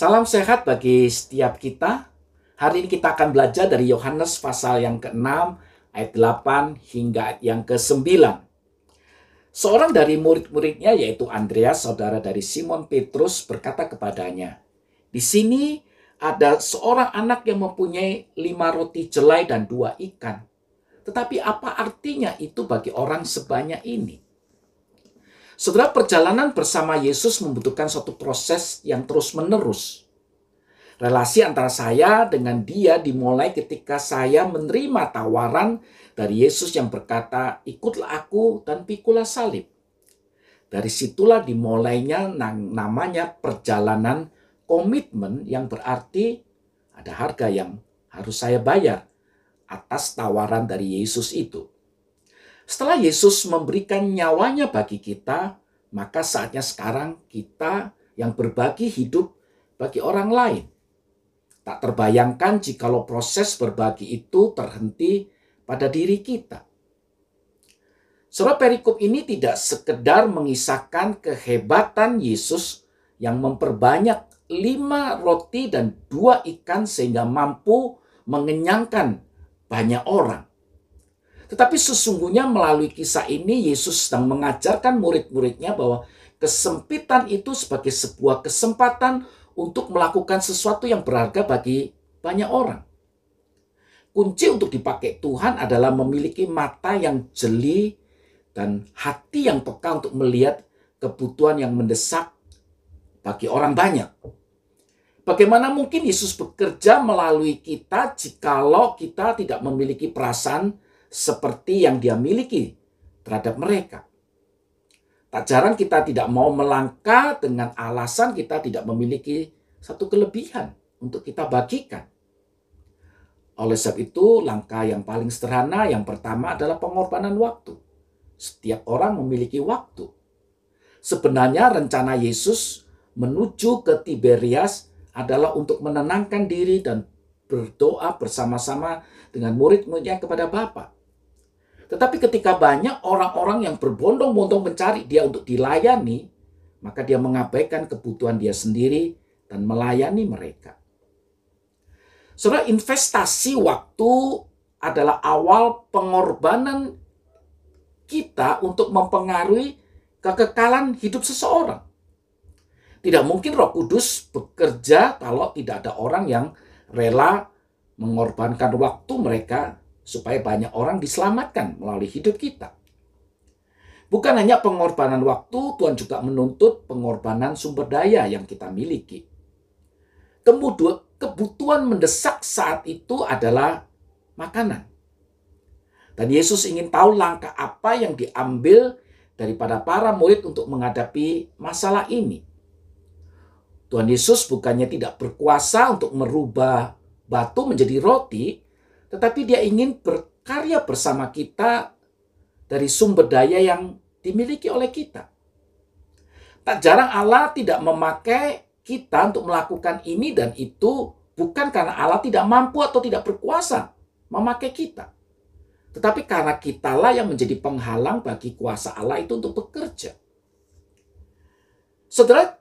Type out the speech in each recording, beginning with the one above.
Salam sehat bagi setiap kita. Hari ini kita akan belajar dari Yohanes pasal yang ke-6 ayat 8 hingga ayat yang ke-9. Seorang dari murid-muridnya yaitu Andreas, saudara dari Simon Petrus berkata kepadanya, "Di sini ada seorang anak yang mempunyai lima roti jelai dan dua ikan. Tetapi apa artinya itu bagi orang sebanyak ini?" Saudara, perjalanan bersama Yesus membutuhkan suatu proses yang terus-menerus. Relasi antara saya dengan dia dimulai ketika saya menerima tawaran dari Yesus yang berkata, "Ikutlah aku dan pikulah salib." Dari situlah dimulainya namanya perjalanan komitmen yang berarti ada harga yang harus saya bayar atas tawaran dari Yesus itu. Setelah Yesus memberikan nyawanya bagi kita, maka saatnya sekarang kita yang berbagi hidup bagi orang lain. Tak terbayangkan jikalau proses berbagi itu terhenti pada diri kita. Surah perikop ini tidak sekedar mengisahkan kehebatan Yesus yang memperbanyak lima roti dan dua ikan sehingga mampu mengenyangkan banyak orang. Tetapi sesungguhnya melalui kisah ini Yesus sedang mengajarkan murid-muridnya bahwa kesempitan itu sebagai sebuah kesempatan untuk melakukan sesuatu yang berharga bagi banyak orang. Kunci untuk dipakai Tuhan adalah memiliki mata yang jeli dan hati yang peka untuk melihat kebutuhan yang mendesak bagi orang banyak. Bagaimana mungkin Yesus bekerja melalui kita jikalau kita tidak memiliki perasaan seperti yang dia miliki terhadap mereka. Tak jarang kita tidak mau melangkah dengan alasan kita tidak memiliki satu kelebihan untuk kita bagikan. Oleh sebab itu, langkah yang paling sederhana yang pertama adalah pengorbanan waktu. Setiap orang memiliki waktu. Sebenarnya rencana Yesus menuju ke Tiberias adalah untuk menenangkan diri dan berdoa bersama-sama dengan murid-muridnya kepada Bapa. Tetapi ketika banyak orang-orang yang berbondong-bondong mencari dia untuk dilayani, maka dia mengabaikan kebutuhan dia sendiri dan melayani mereka. Saudara, investasi waktu adalah awal pengorbanan kita untuk mempengaruhi kekekalan hidup seseorang. Tidak mungkin Roh Kudus bekerja kalau tidak ada orang yang rela mengorbankan waktu mereka supaya banyak orang diselamatkan melalui hidup kita. Bukan hanya pengorbanan waktu, Tuhan juga menuntut pengorbanan sumber daya yang kita miliki. Kemudian kebutuhan mendesak saat itu adalah makanan. Dan Yesus ingin tahu langkah apa yang diambil daripada para murid untuk menghadapi masalah ini. Tuhan Yesus bukannya tidak berkuasa untuk merubah batu menjadi roti, tetapi dia ingin berkarya bersama kita dari sumber daya yang dimiliki oleh kita. Tak jarang Allah tidak memakai kita untuk melakukan ini dan itu bukan karena Allah tidak mampu atau tidak berkuasa memakai kita. Tetapi karena kitalah yang menjadi penghalang bagi kuasa Allah itu untuk bekerja. Saudara,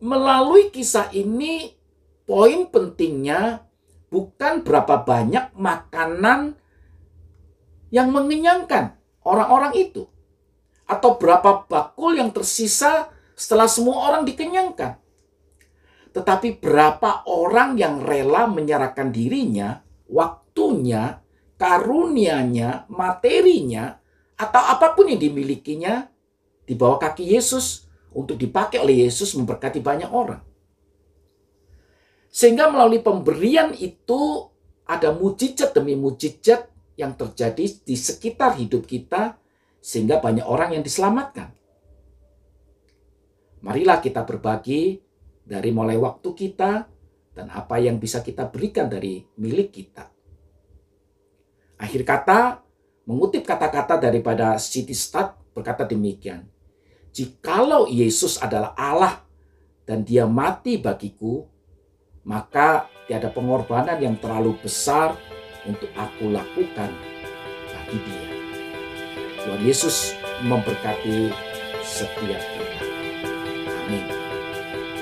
melalui kisah ini poin pentingnya bukan berapa banyak makanan yang mengenyangkan orang-orang itu. Atau berapa bakul yang tersisa setelah semua orang dikenyangkan. Tetapi berapa orang yang rela menyerahkan dirinya, waktunya, karunianya, materinya, atau apa pun yang dimilikinya di bawah kaki Yesus untuk dipakai oleh Yesus memberkati banyak orang. Sehingga melalui pemberian itu ada mujizat demi mujizat yang terjadi di sekitar hidup kita sehingga banyak orang yang diselamatkan. Marilah kita berbagi dari mulai waktu kita dan apa yang bisa kita berikan dari milik kita. Akhir kata, mengutip kata-kata daripada City Start berkata demikian. Jikalau Yesus adalah Allah dan dia mati bagiku, maka tiada pengorbanan yang terlalu besar untuk aku lakukan bagi dia. Tuhan Yesus memberkati setiap kita. Amin.